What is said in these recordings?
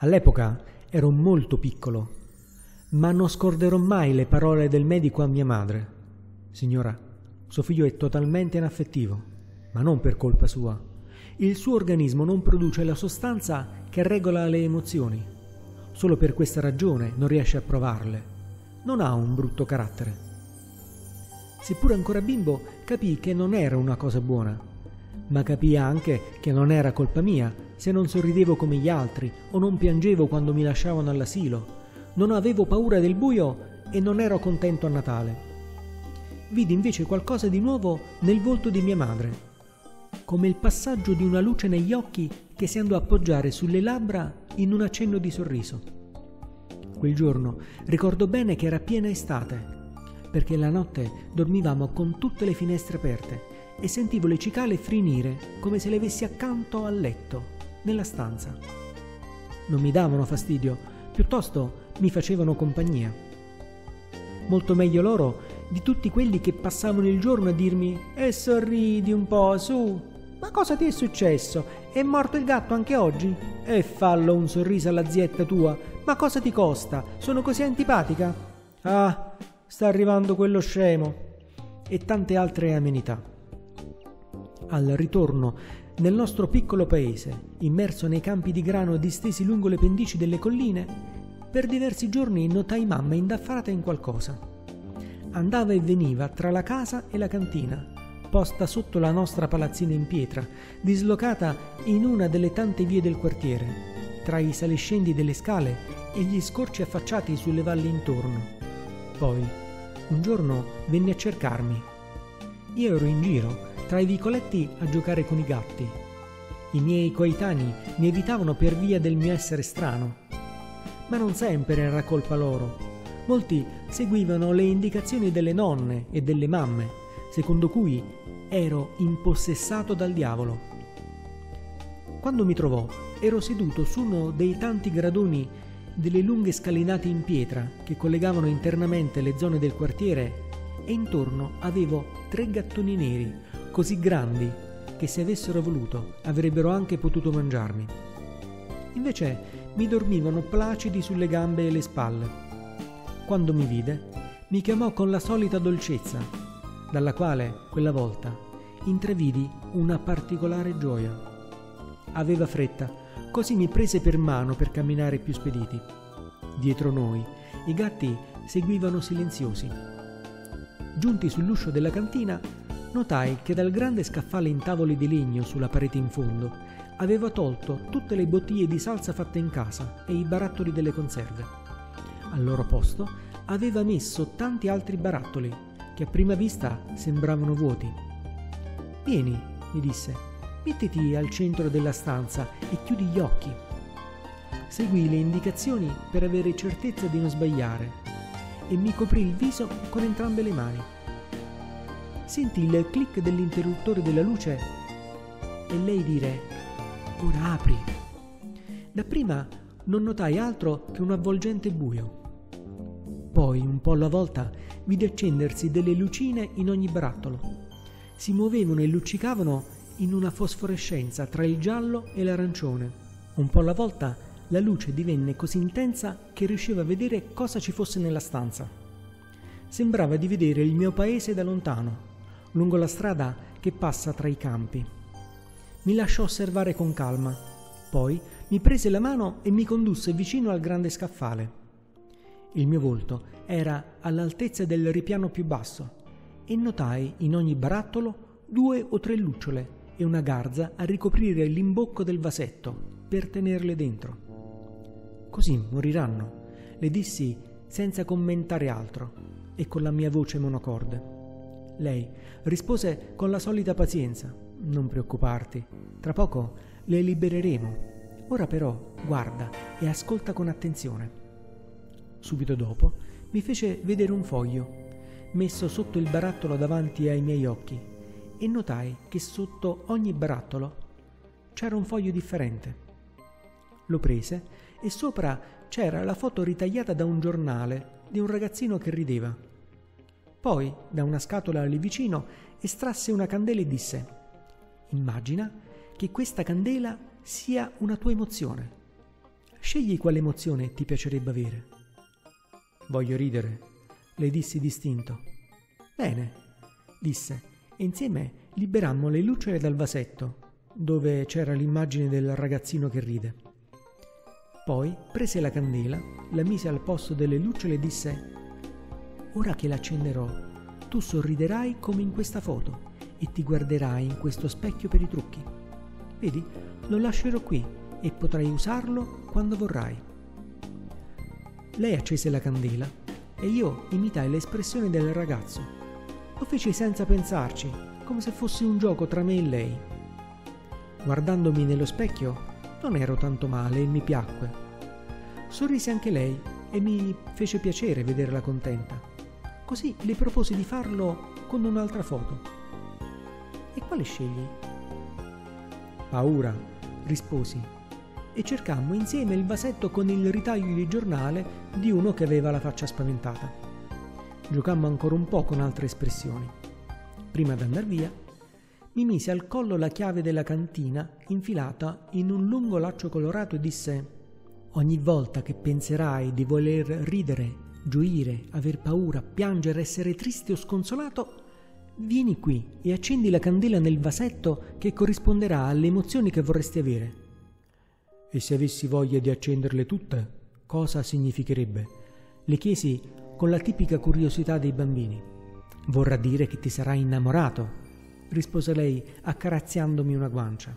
All'epoca ero molto piccolo, ma non scorderò mai le parole del medico a mia madre. Signora, suo figlio è totalmente inaffettivo, ma non per colpa sua. Il suo organismo non produce la sostanza che regola le emozioni. Solo per questa ragione non riesce a provarle. Non ha un brutto carattere. Seppur ancora bimbo, capì che non era una cosa buona, ma capì anche che non era colpa mia se non sorridevo come gli altri o non piangevo quando mi lasciavano all'asilo. Non avevo paura del buio e non ero contento a Natale. Vidi invece qualcosa di nuovo nel volto di mia madre, come il passaggio di una luce negli occhi che si andò a appoggiare sulle labbra in un accenno di sorriso. Quel giorno ricordo bene che era piena estate, perché la notte dormivamo con tutte le finestre aperte e sentivo le cicale frinire come se le avessi accanto al letto nella stanza. Non mi davano fastidio, piuttosto mi facevano compagnia. Molto meglio loro di tutti quelli che passavano il giorno a dirmi E sorridi un po', su. Ma cosa ti è successo? È morto il gatto anche oggi? E fallo un sorriso alla zietta tua. Ma cosa ti costa? Sono così antipatica? Ah, sta arrivando quello scemo. E tante altre amenità. Al ritorno nel nostro piccolo paese, immerso nei campi di grano distesi lungo le pendici delle colline, per diversi giorni notai mamma indaffarata in qualcosa. Andava e veniva tra la casa e la cantina, posta sotto la nostra palazzina in pietra, dislocata in una delle tante vie del quartiere, tra i saliscendi delle scale e gli scorci affacciati sulle valli intorno. Poi, un giorno venne a cercarmi. Io ero in giro tra i vicoletti a giocare con i gatti. I miei coetanei mi evitavano per via del mio essere strano. Ma non sempre era colpa loro. Molti seguivano le indicazioni delle nonne e delle mamme, secondo cui ero impossessato dal diavolo. Quando mi trovò, ero seduto su uno dei tanti gradoni delle lunghe scalinate in pietra che collegavano internamente le zone del quartiere e intorno avevo tre gattoni neri così grandi che se avessero voluto avrebbero anche potuto mangiarmi. Invece mi dormivano placidi sulle gambe e le spalle. Quando mi vide, mi chiamò con la solita dolcezza, dalla quale, quella volta, intravidi una particolare gioia. Aveva fretta, così mi prese per mano per camminare più spediti. Dietro noi, i gatti seguivano silenziosi. Giunti sull'uscio della cantina, notai che dal grande scaffale in tavoli di legno sulla parete in fondo aveva tolto tutte le bottiglie di salsa fatte in casa e i barattoli delle conserve. Al loro posto aveva messo tanti altri barattoli che a prima vista sembravano vuoti. Vieni, mi disse, mettiti al centro della stanza e chiudi gli occhi. Seguì le indicazioni per avere certezza di non sbagliare e mi coprì il viso con entrambe le mani sentì il clic dell'interruttore della luce e lei dire ora apri. Dapprima non notai altro che un avvolgente buio. Poi, un po' alla volta, vidi accendersi delle lucine in ogni barattolo. Si muovevano e luccicavano in una fosforescenza tra il giallo e l'arancione. Un po' alla volta la luce divenne così intensa che riuscivo a vedere cosa ci fosse nella stanza. Sembrava di vedere il mio paese da lontano, lungo la strada che passa tra i campi. Mi lasciò osservare con calma, poi mi prese la mano e mi condusse vicino al grande scaffale. Il mio volto era all'altezza del ripiano più basso e notai in ogni barattolo due o tre lucciole e una garza a ricoprire l'imbocco del vasetto per tenerle dentro. Così moriranno, le dissi senza commentare altro e con la mia voce monocorde. Lei rispose con la solita pazienza. Non preoccuparti, tra poco le libereremo. Ora però guarda e ascolta con attenzione. Subito dopo mi fece vedere un foglio, messo sotto il barattolo davanti ai miei occhi, e notai che sotto ogni barattolo c'era un foglio differente. Lo prese e sopra c'era la foto ritagliata da un giornale di un ragazzino che rideva. Poi, da una scatola lì vicino, estrasse una candela e disse Immagina che questa candela sia una tua emozione. Scegli quale emozione ti piacerebbe avere. Voglio ridere, le dissi distinto. Bene, disse, e insieme liberammo le lucciole dal vasetto, dove c'era l'immagine del ragazzino che ride. Poi prese la candela, la mise al posto delle lucciole e disse Ora che l'accenderò, tu sorriderai come in questa foto e ti guarderai in questo specchio per i trucchi. Vedi, lo lascerò qui e potrai usarlo quando vorrai. Lei accese la candela e io imitai l'espressione del ragazzo. Lo feci senza pensarci, come se fosse un gioco tra me e lei. Guardandomi nello specchio, non ero tanto male e mi piacque. Sorrise anche lei e mi fece piacere vederla contenta. Così le proposi di farlo con un'altra foto. E quale scegli? Paura, risposi, e cercammo insieme il vasetto con il ritaglio di giornale di uno che aveva la faccia spaventata. Giocammo ancora un po' con altre espressioni. Prima d'andar via, mi mise al collo la chiave della cantina infilata in un lungo laccio colorato e disse Ogni volta che penserai di voler ridere gioire, aver paura, piangere, essere triste o sconsolato, vieni qui e accendi la candela nel vasetto che corrisponderà alle emozioni che vorresti avere. E se avessi voglia di accenderle tutte, cosa significherebbe? Le chiesi con la tipica curiosità dei bambini. Vorrà dire che ti sarai innamorato, rispose lei accarezzandomi una guancia.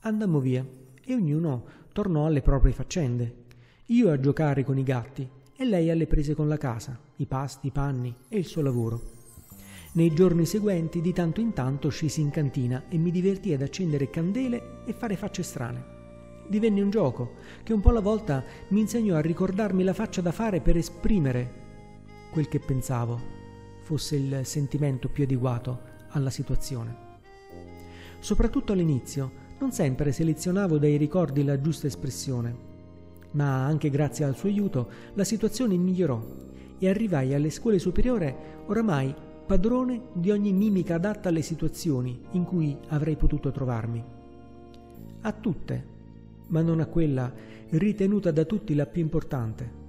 Andammo via e ognuno tornò alle proprie faccende. Io a giocare con i gatti e lei alle prese con la casa, i pasti, i panni e il suo lavoro. Nei giorni seguenti di tanto in tanto scesi in cantina e mi divertii ad accendere candele e fare facce strane. Divenne un gioco che un po' alla volta mi insegnò a ricordarmi la faccia da fare per esprimere quel che pensavo fosse il sentimento più adeguato alla situazione. Soprattutto all'inizio non sempre selezionavo dai ricordi la giusta espressione ma anche grazie al suo aiuto la situazione migliorò e arrivai alle scuole superiori oramai padrone di ogni mimica adatta alle situazioni in cui avrei potuto trovarmi. A tutte, ma non a quella ritenuta da tutti la più importante.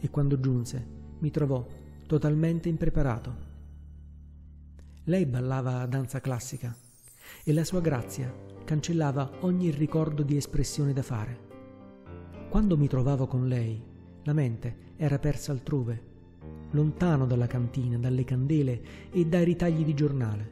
E quando giunse mi trovò totalmente impreparato. Lei ballava danza classica e la sua grazia cancellava ogni ricordo di espressione da fare. Quando mi trovavo con lei, la mente era persa altrove, lontano dalla cantina, dalle candele e dai ritagli di giornale.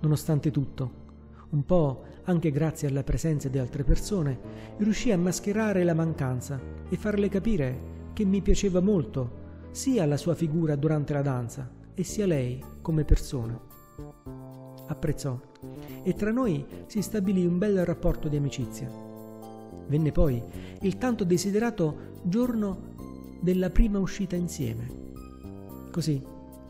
Nonostante tutto, un po' anche grazie alla presenza di altre persone, riuscii a mascherare la mancanza e farle capire che mi piaceva molto sia la sua figura durante la danza e sia lei come persona. Apprezzò e tra noi si stabilì un bel rapporto di amicizia. Venne poi il tanto desiderato giorno della prima uscita insieme. Così,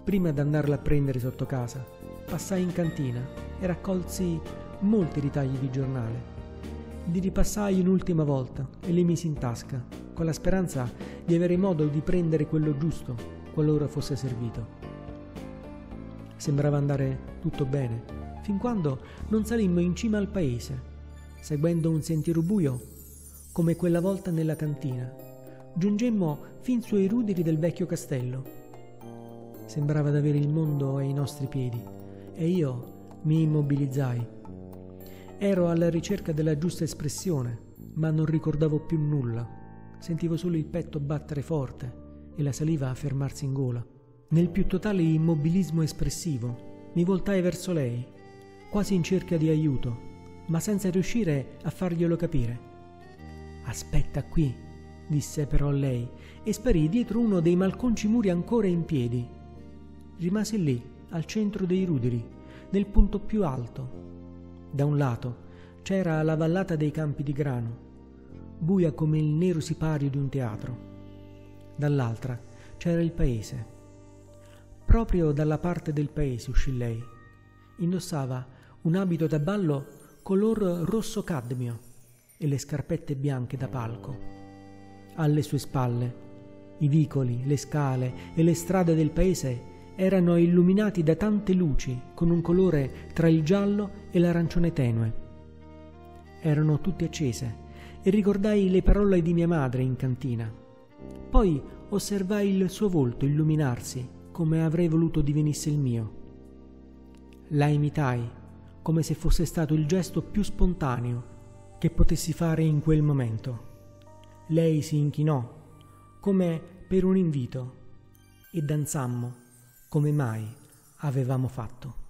prima d'andarla a prendere sotto casa, passai in cantina e raccolsi molti ritagli di giornale. Li ripassai un'ultima volta e li misi in tasca, con la speranza di avere modo di prendere quello giusto qualora fosse servito. Sembrava andare tutto bene, fin quando non salimmo in cima al paese, seguendo un sentiero buio come quella volta nella cantina. Giungemmo fin sui ruderi del vecchio castello. Sembrava d'avere il mondo ai nostri piedi e io mi immobilizzai. Ero alla ricerca della giusta espressione, ma non ricordavo più nulla. Sentivo solo il petto battere forte e la saliva fermarsi in gola. Nel più totale immobilismo espressivo, mi voltai verso lei, quasi in cerca di aiuto, ma senza riuscire a farglielo capire. Aspetta qui, disse però lei, e sparì dietro uno dei malconci muri ancora in piedi. Rimase lì, al centro dei ruderi, nel punto più alto. Da un lato c'era la vallata dei campi di grano, buia come il nero sipario di un teatro. Dall'altra c'era il paese. Proprio dalla parte del paese uscì lei. Indossava un abito da ballo color rosso cadmio e le scarpette bianche da palco. Alle sue spalle i vicoli, le scale e le strade del paese erano illuminati da tante luci con un colore tra il giallo e l'arancione tenue. Erano tutte accese e ricordai le parole di mia madre in cantina. Poi osservai il suo volto illuminarsi come avrei voluto divenisse il mio. La imitai come se fosse stato il gesto più spontaneo che potessi fare in quel momento. Lei si inchinò come per un invito e danzammo come mai avevamo fatto.